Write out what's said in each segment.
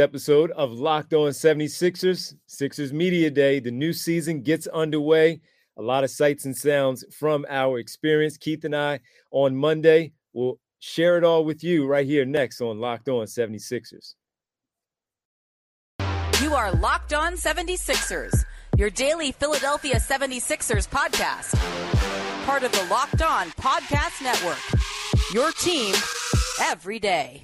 episode of Locked On 76ers, Sixers Media Day. The new season gets underway. A lot of sights and sounds from our experience. Keith and I on Monday will share it all with you right here next on Locked On 76ers. You are Locked On 76ers, your daily Philadelphia 76ers podcast. Part of the Locked On Podcast Network. Your team every day.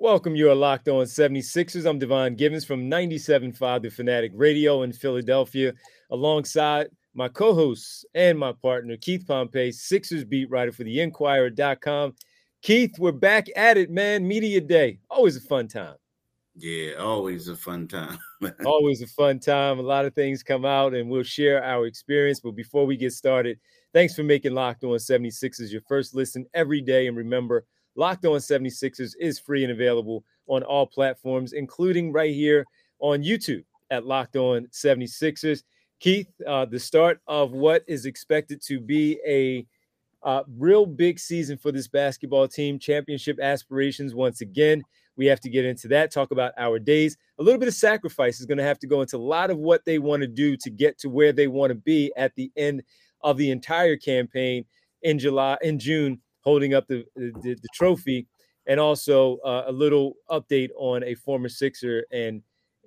Welcome. You are locked on 76ers. I'm Devon Givens from 97.5 The Fanatic Radio in Philadelphia, alongside my co hosts and my partner, Keith Pompey, Sixers beat writer for the Inquirer.com. Keith, we're back at it, man. Media Day. Always a fun time. Yeah, always a fun time. always a fun time. A lot of things come out, and we'll share our experience. But before we get started, thanks for making Locked On 76ers your first listen every day. And remember, Locked On 76ers is free and available on all platforms, including right here on YouTube at Locked On 76ers. Keith, uh, the start of what is expected to be a uh, real big season for this basketball team, championship aspirations once again. We have to get into that, talk about our days. A little bit of sacrifice is going to have to go into a lot of what they want to do to get to where they want to be at the end of the entire campaign in July, in June holding up the the, the trophy, and also uh, a little update on a former Sixer and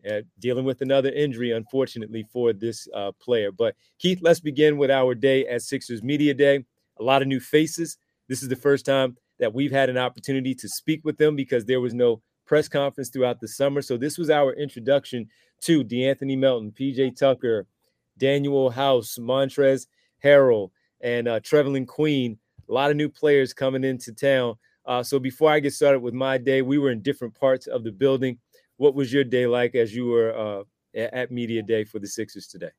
uh, dealing with another injury, unfortunately for this uh, player. But Keith, let's begin with our day at Sixers Media Day. A lot of new faces. This is the first time that we've had an opportunity to speak with them because there was no press conference throughout the summer. So this was our introduction to De'Anthony Melton, PJ Tucker, Danuel House, Montrezl Harrell, and uh, Trevelin Queen a lot of new players coming into town. Uh, so before I get started with my day, we were in different parts of the building. What was your day like as you were uh, at media day for the Sixers today?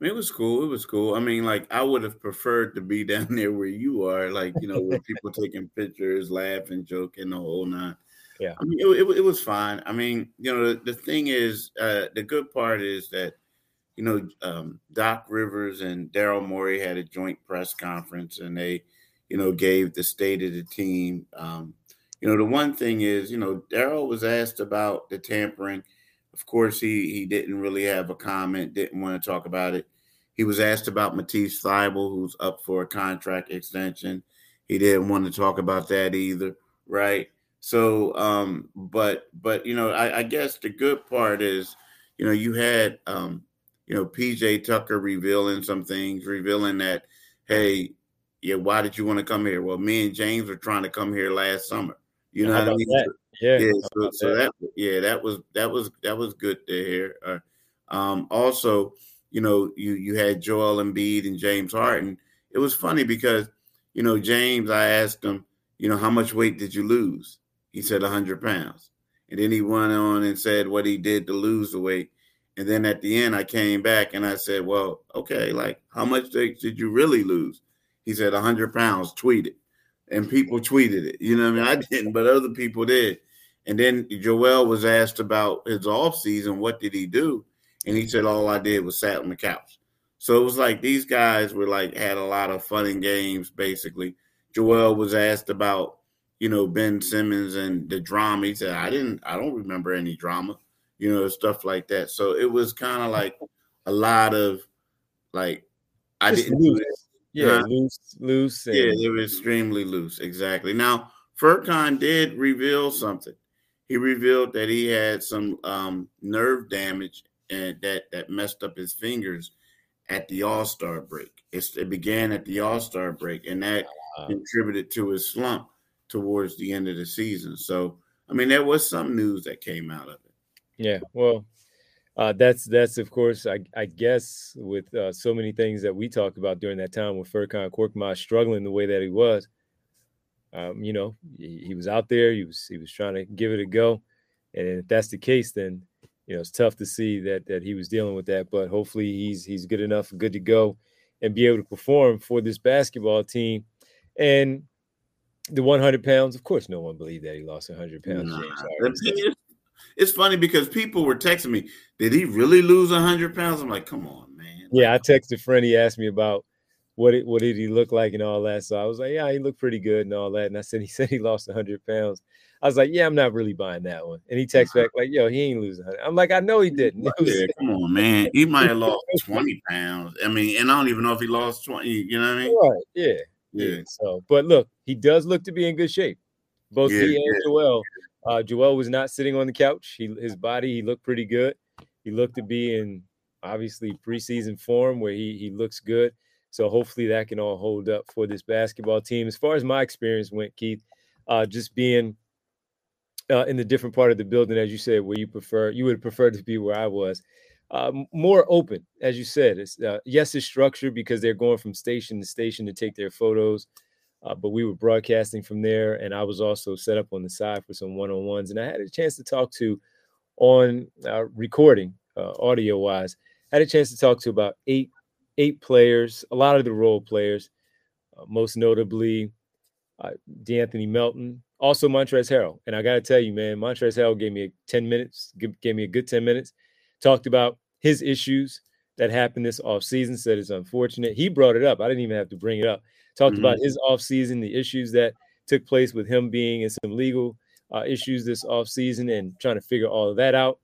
It was cool. It was cool. I mean, like I would have preferred to be down there where you are, like you know, with people taking pictures, laughing, joking, the whole nine. Yeah, I mean, it, it, it was fine. I mean, you know, the, the thing is, uh, the good part is that, you know, um, Doc Rivers and Daryl Morey had a joint press conference, and they you know, gave the state of the team. Um, you know, the one thing is, you know, Daryl was asked about the tampering. Of course, he he didn't really have a comment, didn't want to talk about it. He was asked about Matisse Thybulle, who's up for a contract extension. He didn't want to talk about that either, right? So, um, but but you know, I, I guess the good part is, you know, you had um, you know, PJ Tucker revealing some things, revealing that, hey, yeah, why did you want to come here? Well, me and James were trying to come here last summer. You know what I mean? That? Yeah. yeah so, so that? that? yeah, that was that was that was good to hear. Uh, um, also, you know, you you had Joel Embiid and James Harden. It was funny because, you know, James, I asked him, you know, how much weight did you lose? He said 100 pounds. And then he went on and said what he did to lose the weight. And then at the end, I came back and I said, well, okay, like how much did you really lose? He said 100 pounds, tweeted. And people tweeted it. You know what I mean? I didn't, but other people did. And then Joel was asked about his off season. What did he do? And he said, all I did was sat on the couch. So it was like these guys were like had a lot of fun and games, basically. Joel was asked about, you know, Ben Simmons and the drama. He said, I didn't, I don't remember any drama, you know, stuff like that. So it was kind of like a lot of like, I didn't do this. Yeah, uh, loose, loose. And- yeah, they were extremely loose. Exactly. Now, Furkan did reveal something. He revealed that he had some um, nerve damage and that that messed up his fingers at the All Star break. It's, it began at the All Star break, and that wow. contributed to his slump towards the end of the season. So, I mean, there was some news that came out of it. Yeah. Well, uh, that's that's of course I, I guess with uh, so many things that we talked about during that time with Furkan Korkmaz struggling the way that he was. Um, you know, he, he, was out there. He was he was trying to give it a go, and if that's the case, then you know it's tough to see that that he was dealing with that. But hopefully he's he's good enough, good to go, and be able to perform for this basketball team. And the 100 pounds, of course, no one believed that he lost 100 pounds. Nah, it's funny because people were texting me, did he really lose 100 pounds? I'm like, come on, man. Yeah, I texted a friend. He asked me about what it, what did he look like and all that. So I was like, yeah, he looked pretty good and all that. And I said, he said he lost 100 pounds. I was like, yeah, I'm not really buying that one. And he texts back like, yo, he ain't losing. I'm like, I know he didn't. yeah, come on, man. He might have lost 20 pounds. I mean, and I don't even know if he lost 20. You know what I mean? Right. Yeah. Yeah. yeah. So, but look, he does look to be in good shape. Both yeah, he and yeah. Joel. Uh, Joel was not sitting on the couch. He his body, he looked pretty good. He looked to be in obviously preseason form where he he looks good. So hopefully that can all hold up for this basketball team. As far as my experience went, Keith, uh, just being uh, in the different part of the building, as you said, where you prefer, you would prefer to be where I was. Uh, more open, as you said. It's uh, yes, it's structured because they're going from station to station to take their photos, uh, but we were broadcasting from there, and I was also set up on the side for some one-on-ones, and I had a chance to talk to on uh, recording, uh, audio-wise. Had a chance to talk to about eight eight players, a lot of the role players, most notably De'Anthony Melton, also Montrezl Harrell. And I got to tell you, man, Montrezl Harrell gave me a, 10 minutes, gave me a good 10 minutes, talked about his issues that happened this offseason, said it's unfortunate. He brought it up. I didn't even have to bring it up. Talked mm-hmm. about his offseason, the issues that took place with him being in some legal uh, issues this offseason and trying to figure all of that out,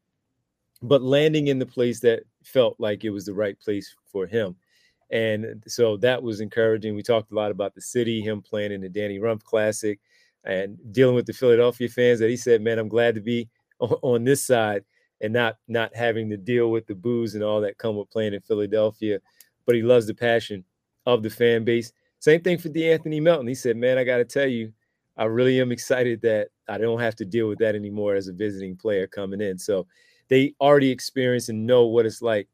but landing in the place that felt like it was the right place for him. And so that was encouraging. We talked a lot about the city, him playing in the Danny Rumph Classic, and dealing with the Philadelphia fans that he said, man, I'm glad to be on, on this side and not not having to deal with the booze and all that come with playing in Philadelphia. But he loves the passion of the fan base. Same thing for De'Anthony Melton. He said, man, I got to tell you, I really am excited that I don't have to deal with that anymore as a visiting player coming in. So they already experience and know what it's like,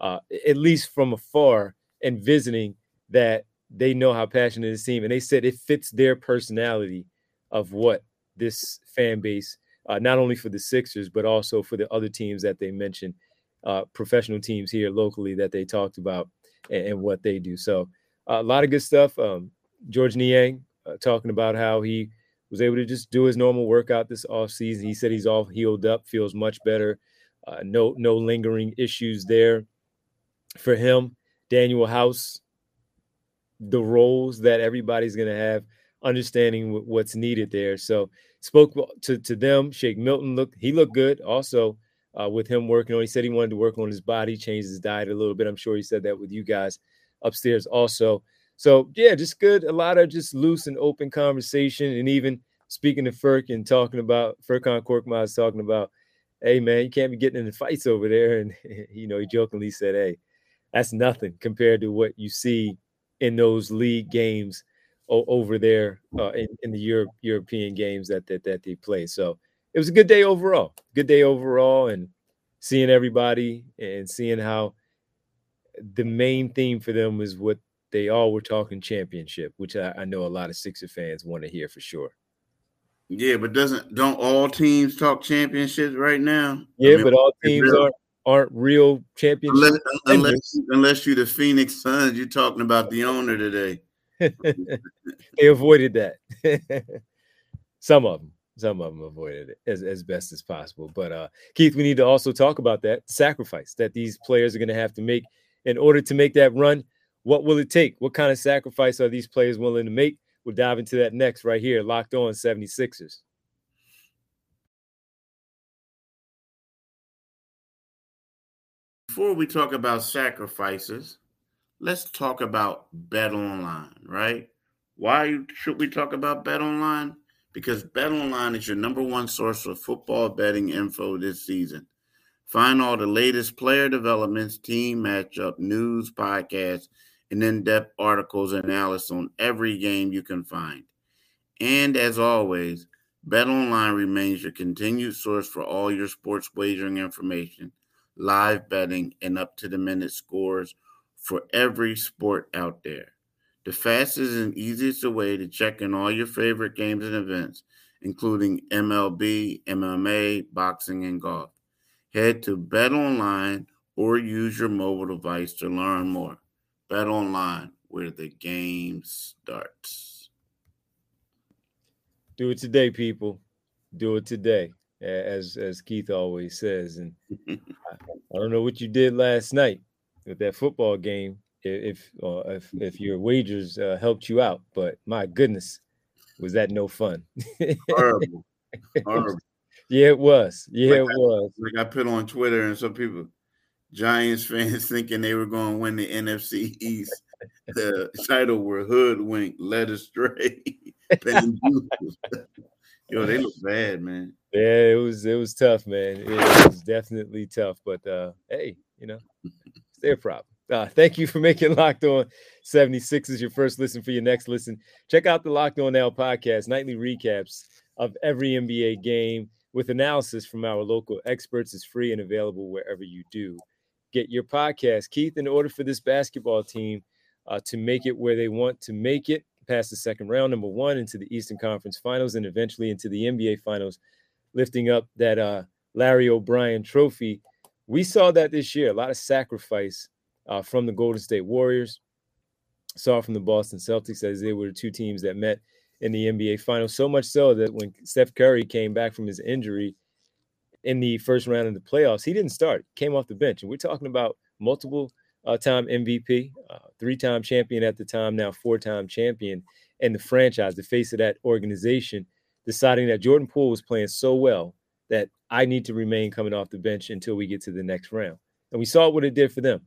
uh, at least from afar and visiting, that they know how passionate this team. And they said it fits their personality of what this fan base, uh, not only for the Sixers, but also for the other teams that they mentioned, uh, professional teams here locally that they talked about and, and what they do. So a lot of good stuff. Um, Georges Niang uh, talking about how he was able to just do his normal workout this off season. He said he's all healed up, feels much better. Uh, no, no lingering issues there for him. Danuel House, the roles that everybody's going to have understanding what's needed there. So spoke to, to them. Shake Milton looked he looked good also uh, with him working on. He said he wanted to work on his body, change his diet a little bit. I'm sure he said that with you guys upstairs also. So yeah, just good. A lot of just loose and open conversation, and even speaking to Furk and talking about Furkan Korkmaz talking about, hey man, you can't be getting into fights over there. And you know, he jokingly said, hey, that's nothing compared to what you see in those league games o- over there uh, in, in the Europe, European games that, that that they play. So it was a good day overall. Good day overall, and seeing everybody and seeing how the main theme for them was what they all were talking championship, which I, I know a lot of Sixer fans want to hear for sure. Yeah, but doesn't don't all teams talk championships right now? Yeah, I mean, but all teams aren't aren't real championships. Unless, unless, unless you're the Phoenix Suns, you're talking about the owner today. they avoided that. some of them, some of them avoided it as, as best as possible. But uh, Keith, we need to also talk about that sacrifice that these players are going to have to make in order to make that run. What will it take? What kind of sacrifice are these players willing to make? We'll dive into that next right here, locked on 76ers. Before we talk about sacrifices, let's talk about Bet Online, right? Why should we talk about Bet Online? Because Bet Online is your number one source for football betting info this season. Find all the latest player developments, team matchup, news, podcasts, and in depth articles and analysis on every game you can find. And as always, Bet Online remains your continued source for all your sports wagering information, live betting, and up to the minute scores for every sport out there. The fastest and easiest way to check in all your favorite games and events, including MLB, MMA, boxing, and golf. Head to Bet Online or use your mobile device to learn more. Bet Online, where the game starts. Do it today, people. Do it today. as as Keith always says. And I, I don't know what you did last night with that football game, if uh, if if your wagers uh, helped you out, but my goodness, was that no fun? Horrible. Horrible. Yeah, it was. Yeah, like it was. Like I put on Twitter, and some people, Giants fans, thinking they were going to win the NFC East. The title were hoodwinked, led astray. Yo, they look bad, man. Yeah, it was it was tough, man. It was definitely tough, but uh, hey, you know, it's their problem. Uh, thank you for making Locked On 76 is your first listen for your next listen. Check out the Locked On Now podcast, nightly recaps of every NBA game with analysis from our local experts. is free and available wherever you do get your podcast. Keith, in order for this basketball team uh, to make it where they want to make it, past the second round, number one, into the Eastern Conference Finals, and eventually into the NBA Finals, lifting up that uh, Larry O'Brien trophy. We saw that this year, a lot of sacrifice uh, from the Golden State Warriors, saw from the Boston Celtics as they were the two teams that met in the NBA Finals. So much so that when Steph Curry came back from his injury in the first round of the playoffs, he didn't start, came off the bench. And we're talking about multiple uh, time MVP, uh, three time champion at the time, now four time champion, and the franchise, the face of that organization, deciding that Jordan Poole was playing so well that I need to remain coming off the bench until we get to the next round. And we saw what it did for them.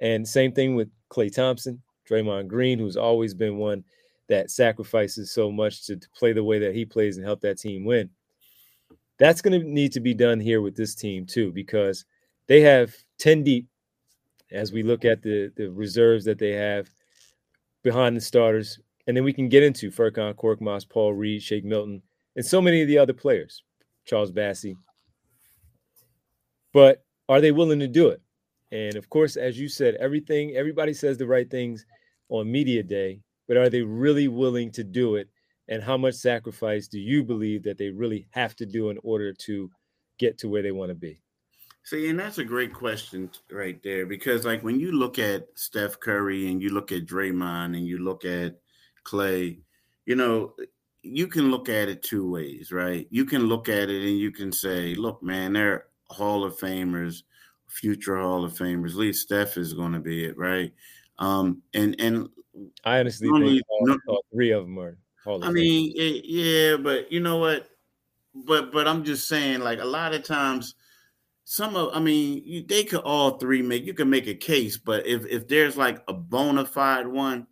And same thing with Klay Thompson, Draymond Green, who's always been one that sacrifices so much to, to play the way that he plays and help that team win. That's going to need to be done here with this team too, because they have 10 deep as we look at the, the reserves that they have behind the starters. And then we can get into Furkan Korkmaz, Paul Reed, Shake Milton, and so many of the other players, Charles Bassey. But are they willing to do it? And of course, as you said, everything, everybody says the right things on media day, but are they really willing to do it? And how much sacrifice do you believe that they really have to do in order to get to where they want to be? See, and that's a great question right there because, like, when you look at Steph Curry and you look at Draymond and you look at Klay, you know, you can look at it two ways, right? You can look at it and you can say, look, man, they're Hall of Famers, future Hall of Famers. At least Steph is going to be it, right? Um, and and I honestly think all, no, all three of them are I mean, it, yeah, but you know what? But but I'm just saying, like a lot of times some of, I mean, you, they could all three make. You can make a case, but if if there's like a bona fide one,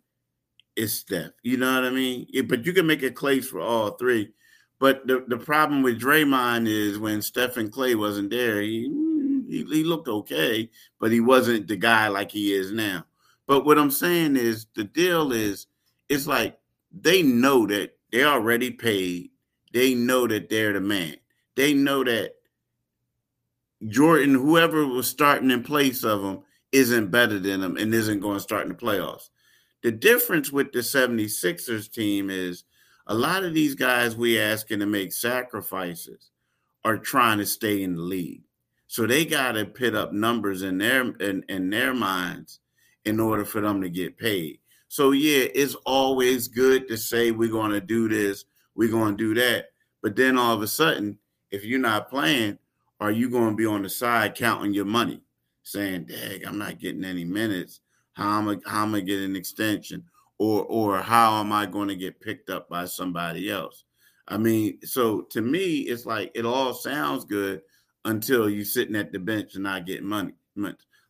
it's Steph. You know what I mean? Yeah, but you can make a case for all three. But the, the problem with Draymond is when Stephen Klay wasn't there, he, he, he looked okay, but he wasn't the guy like he is now. But what I'm saying is the deal is it's like they know that they already paid. They know that they're the man. They know that Jordan, whoever was starting in place of him, isn't better than him and isn't going to start in the playoffs. The difference with the 76ers team is a lot of these guys we asking to make sacrifices are trying to stay in the league. So they got to put up numbers in their in, in their minds in order for them to get paid. So yeah, it's always good to say we're going to do this, we're going to do that. But then all of a sudden, if you're not playing, are you going to be on the side counting your money, saying, "Dag, I'm not getting any minutes. How am I? How am I getting an extension? Or or how am I going to get picked up by somebody else?" I mean, so to me, it's like it all sounds good until you're sitting at the bench and not getting money.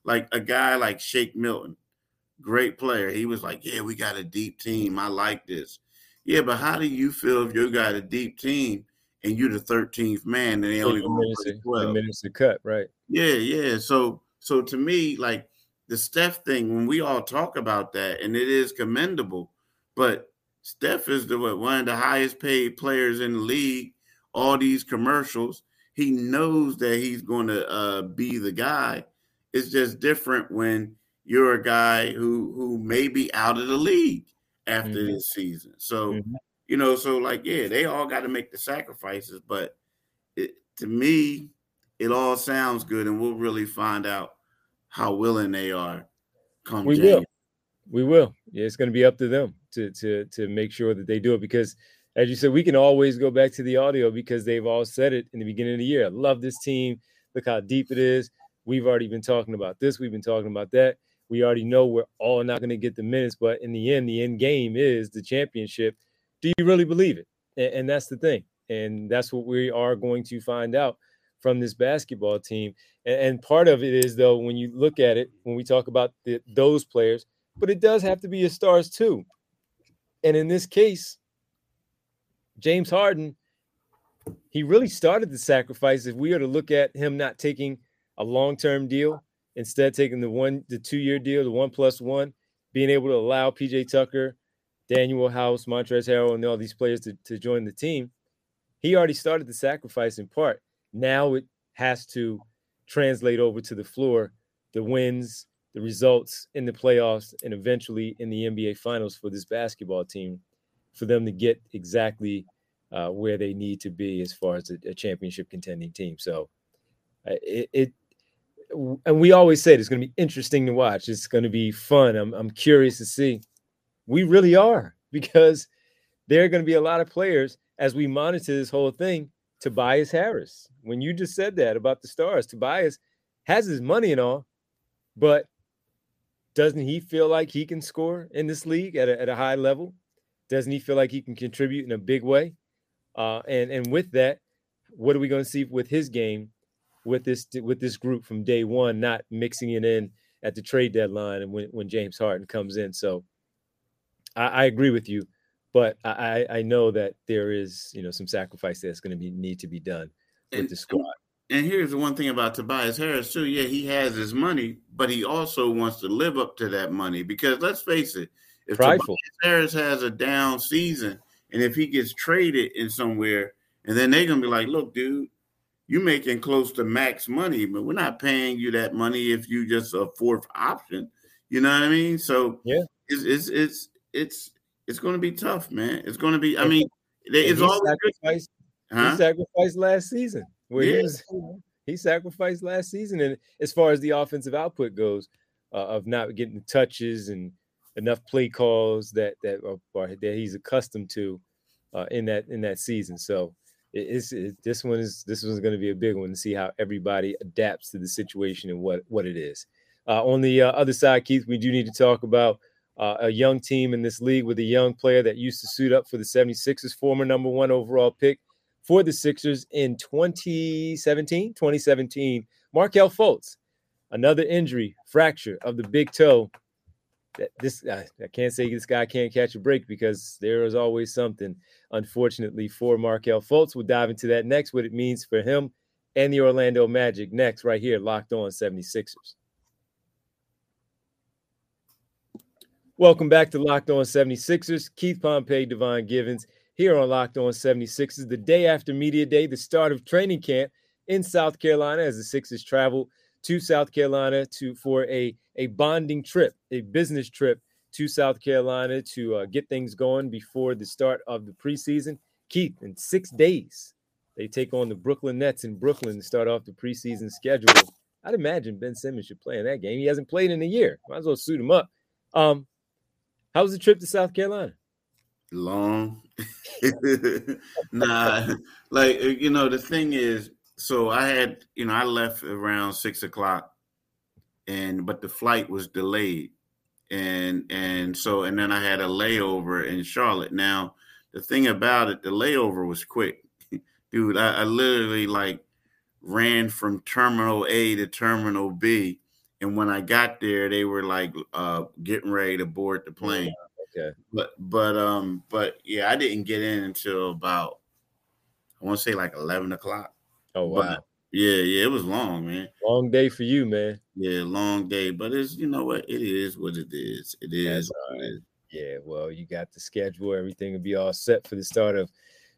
Like a guy like Shake Milton, great player. He was like, "Yeah, we got a deep team. I like this." Yeah, but how do you feel if you got a deep team and you're the 13th man, and they only minutes, to, minutes to cut, right? Yeah, yeah. So, so to me, like the Steph thing, when we all talk about that, and it is commendable, but Steph is the one of the highest paid players in the league. All these commercials, he knows that he's going to uh, be the guy. It's just different when you're a guy who who may be out of the league after mm-hmm. this season. So mm-hmm you know, so like, yeah, they all got to make the sacrifices, but it, to me, it all sounds good, and we'll really find out how willing they are. Come we will, we will. Yeah, it's going to be up to them to to to make sure that they do it because as you said, we can always go back to the audio because they've all said it in the beginning of the year. I love this team. Look how deep it is. We've already been talking about this. We've been talking about that. We already know we're all not going to get the minutes, but in the end, the end game is the championship. Do you really believe it? And, and that's the thing. And that's what we are going to find out from this basketball team. And, and part of it is, though, when you look at it, when we talk about the, those players, but it does have to be your stars too. And in this case, James Harden, he really started the sacrifice. If we are to look at him not taking a long term deal, instead taking the one, the two year deal, the one plus one, being able to allow PJ Tucker, Danuel House, Montrezl Harrell, and all these players to, to join the team, he already started the sacrifice in part. Now it has to translate over to the floor, the wins, the results in the playoffs, and eventually in the NBA Finals for this basketball team, for them to get exactly uh, where they need to be as far as a, a championship contending team. So uh, it, it, and we always say it's going to be interesting to watch. It's going to be fun. I'm, I'm curious to see. We really are because there are going to be a lot of players as we monitor this whole thing. Tobias Harris, when you just said that about the stars, Tobias has his money and all, but doesn't he feel like he can score in this league at a, at a high level? Doesn't he feel like he can contribute in a big way? Uh, and and with that, what are we going to see with his game, with this with this group from day one, not mixing it in at the trade deadline and when, when James Harden comes in? So I, I agree with you, but I, I know that there is you know some sacrifice that's going to be need to be done with and, the squad. And here's the one thing about Tobias Harris too. Yeah, he has his money, but he also wants to live up to that money because let's face it, if Prideful. Tobias Harris has a down season and if he gets traded in somewhere, and then they're gonna be like, "Look, dude, you making close to max money, but we're not paying you that money if you just a fourth option." You know what I mean? So yeah, it's it's it's it's, it's going to be tough, man. It's going to be. I mean, it's all sacrificed, huh? He sacrificed last season where yeah. he was. He sacrificed last season, and as far as the offensive output goes, uh, of not getting the touches and enough play calls that that are, that he's accustomed to uh, in that in that season. So it, it's it, this one is this one's going to be a big one to see how everybody adapts to the situation and what what it is. Uh, on the uh, other side, Keith, we do need to talk about uh, a young team in this league with a young player that used to suit up for the 76ers, former number one overall pick for the Sixers in 2017. 2017, Markelle Fultz, another injury, fracture of the big toe. This I, I can't say this guy can't catch a break because there is always something. Unfortunately for Markelle Fultz, we'll dive into that next. What it means for him and the Orlando Magic next, right here, locked on 76ers. Welcome back to Locked On 76ers. Keith Pompey, Devon Givens here on Locked On 76ers. The day after Media Day, the start of training camp in South Carolina as the Sixers travel to South Carolina to for a, a bonding trip, a business trip to South Carolina to uh, get things going before the start of the preseason. Keith, in six days, they take on the Brooklyn Nets in Brooklyn to start off the preseason schedule. I'd imagine Ben Simmons should play in that game. He hasn't played in a year. Might as well suit him up. Um, how was the trip to South Carolina? Long. nah, like you know, the thing is, so I had, you know, I left around six o'clock, and but the flight was delayed, and and so and then I had a layover in Charlotte. Now, the thing about it, the layover was quick, dude. I, I literally like ran from Terminal A to Terminal B and when I got there, they were like uh, getting ready to board the plane. Okay. But but um but yeah, I didn't get in until about I want to say like eleven o'clock. Oh wow. But, yeah, yeah, it was long, man. Long day for you, man. Yeah, long day, but it's you know what it is what it is. It is. Right. It is. Yeah, well, you got the schedule, everything will be all set for the start of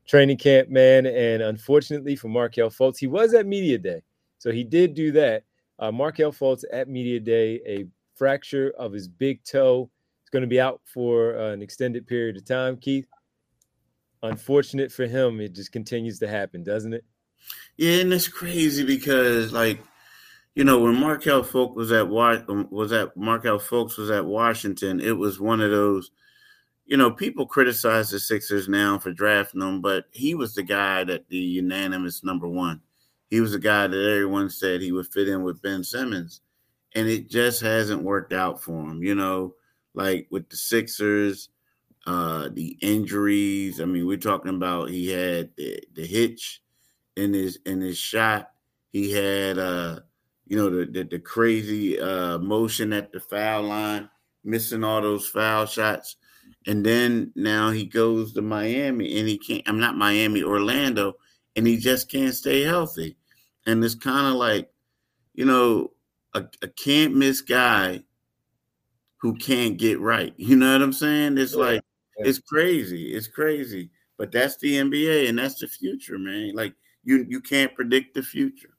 training camp, man. And unfortunately for Markelle Fultz, he was at media day, so he did do that. Uh, Markelle Fultz at media day, a fracture of his big toe. He's going to be out for uh, an extended period of time. Keith, unfortunate for him, it just continues to happen, doesn't it? Yeah, and it's crazy because like you know when Markelle Fultz was at was at Markelle Fultz was at Washington, it was one of those you know, people criticize the Sixers now for drafting him, but he was the guy that the unanimous number one. He was the guy that everyone said he would fit in with Ben Simmons, and it just hasn't worked out for him. You know, like with the Sixers, uh, the injuries. I mean, we're talking about he had the, the hitch in his in his shot. He had uh, you know, the the, the crazy uh motion at the foul line, missing all those foul shots and then now he goes to Miami and he can't, I'm not Miami, Orlando, and he just can't stay healthy. And it's kind of like, you know, a, a, can't miss guy who can't get right. You know what I'm saying? It's yeah. like, it's crazy. It's crazy. But that's the NBA and that's the future, man. Like you you can't predict the future.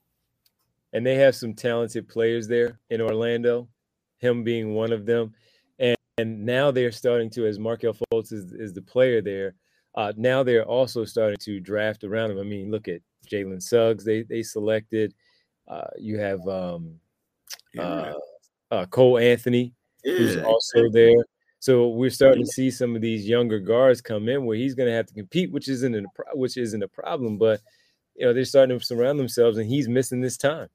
And they have some talented players there in Orlando, him being one of them and and now they're starting to, as Markelle Fultz is, is the player there. Uh, now they're also starting to draft around him. I mean, look at Jalen Suggs. They they selected. Uh, you have um, uh, uh, Cole Anthony, who's also there. So we're starting to see some of these younger guards come in where he's going to have to compete, which isn't a, which isn't a problem. But you know they're starting to surround themselves, and he's missing this time,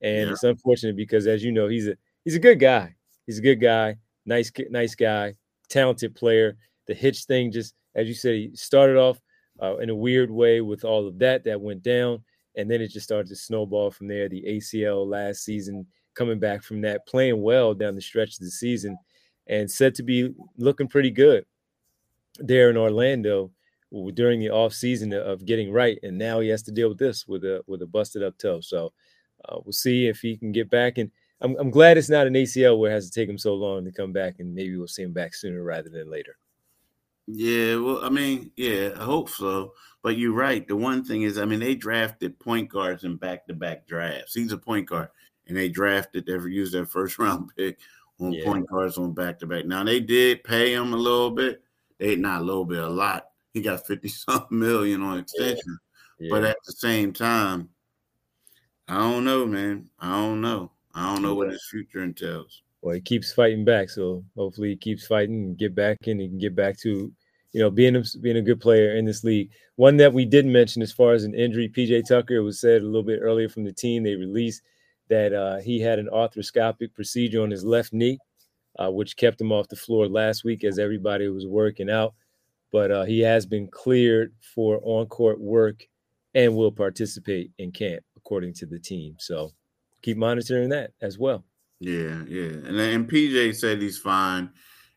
and yeah. it's unfortunate because, as you know, he's a he's a good guy. He's a good guy nice, nice guy, talented player. The hitch thing, just as you said, he started off uh, in a weird way with all of that that went down, and then it just started to snowball from there. The ACL last season, coming back from that, playing well down the stretch of the season, and said to be looking pretty good there in Orlando during the off season of getting right, and now he has to deal with this with a with a busted up toe. So uh, we'll see if he can get back and I'm, I'm glad it's not an ACL where it has to take him so long to come back, and maybe we'll see him back sooner rather than later. Yeah, well, I mean, yeah, I hope so. But you're right. The one thing is, I mean, they drafted point guards in back-to-back drafts. He's a point guard, and they drafted, they used their first round pick on yeah. point guards on back-to-back. Now they did pay him a little bit. They not a little bit, a lot. He got fifty something million on extension. Yeah. Yeah. But at the same time, I don't know, man. I don't know. I don't know what his future entails. Well, he keeps fighting back, so hopefully he keeps fighting and get back and he can get back to, you know, being a, being a good player in this league. One that we didn't mention as far as an injury, PJ Tucker, it was said a little bit earlier from the team. They released that uh, he had an arthroscopic procedure on his left knee, uh, which kept him off the floor last week as everybody was working out. But uh, he has been cleared for on court work and will participate in camp, according to the team. So keep monitoring that as well. Yeah, yeah. And and PJ said he's fine.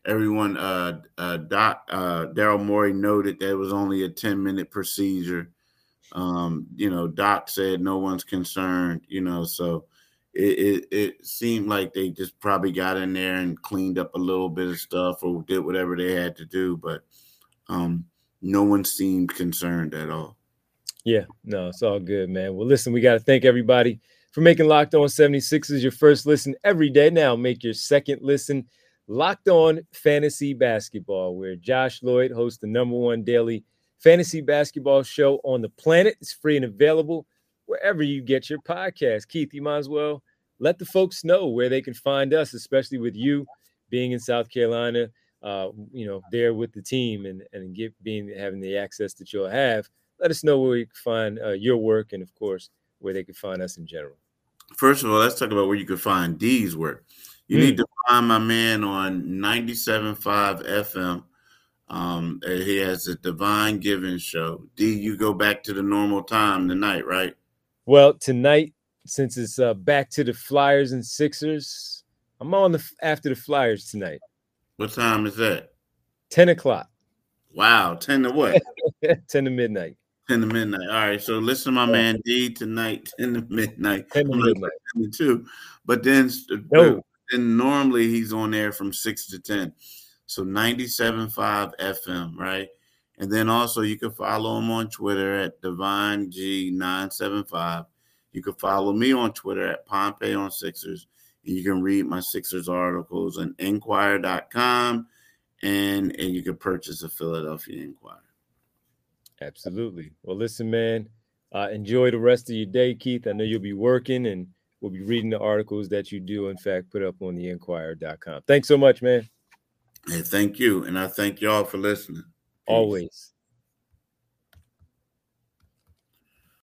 Everyone, uh, uh, Doc, uh, Daryl Morey noted that it was only a 10 minute procedure. Um, you know, Doc said no one's concerned, you know, so it, it, it seemed like they just probably got in there and cleaned up a little bit of stuff or did whatever they had to do, but um, no one seemed concerned at all. Yeah, no, it's all good, man. Well, listen, we got to thank everybody for making Locked On 76ers your first listen every day. Now make your second listen Locked On Fantasy Basketball, where Josh Lloyd hosts the number one daily fantasy basketball show on the planet. It's free and available wherever you get your podcast. Keith, you might as well let the folks know where they can find us, especially with you being in South Carolina, uh, you know, there with the team and and get being having the access that you'll have. Let us know where we can find uh, your work and, of course, where they can find us in general. First of all, let's talk about where you can find D's work. You mm. need to find my man on 97.5 FM. Um, he has a Devon Givens show. D, you go back to the normal time tonight, right? Well, tonight, since it's uh, back to the Flyers and Sixers, I'm on the after the Flyers tonight. What time is that? 10 o'clock. Wow, 10 to what? 10 to midnight. 10 to midnight. All right. So listen to my man D tonight, 10 to midnight. 10 to midnight. Too. But then, uh, no. then normally he's on there from 6 to 10. So 97.5 FM, right? And then also you can follow him on Twitter at Divine G975. You can follow me on Twitter at Pompey on Sixers. You can read my Sixers articles on Inquirer.com and, and you can purchase a Philadelphia Inquirer. Absolutely. Well, listen, man, uh, enjoy the rest of your day, Keith. I know you'll be working and we'll be reading the articles that you do, in fact, put up on the inquirer.com. Thanks so much, man. Hey, thank you. And I thank y'all for listening. Peace. Always.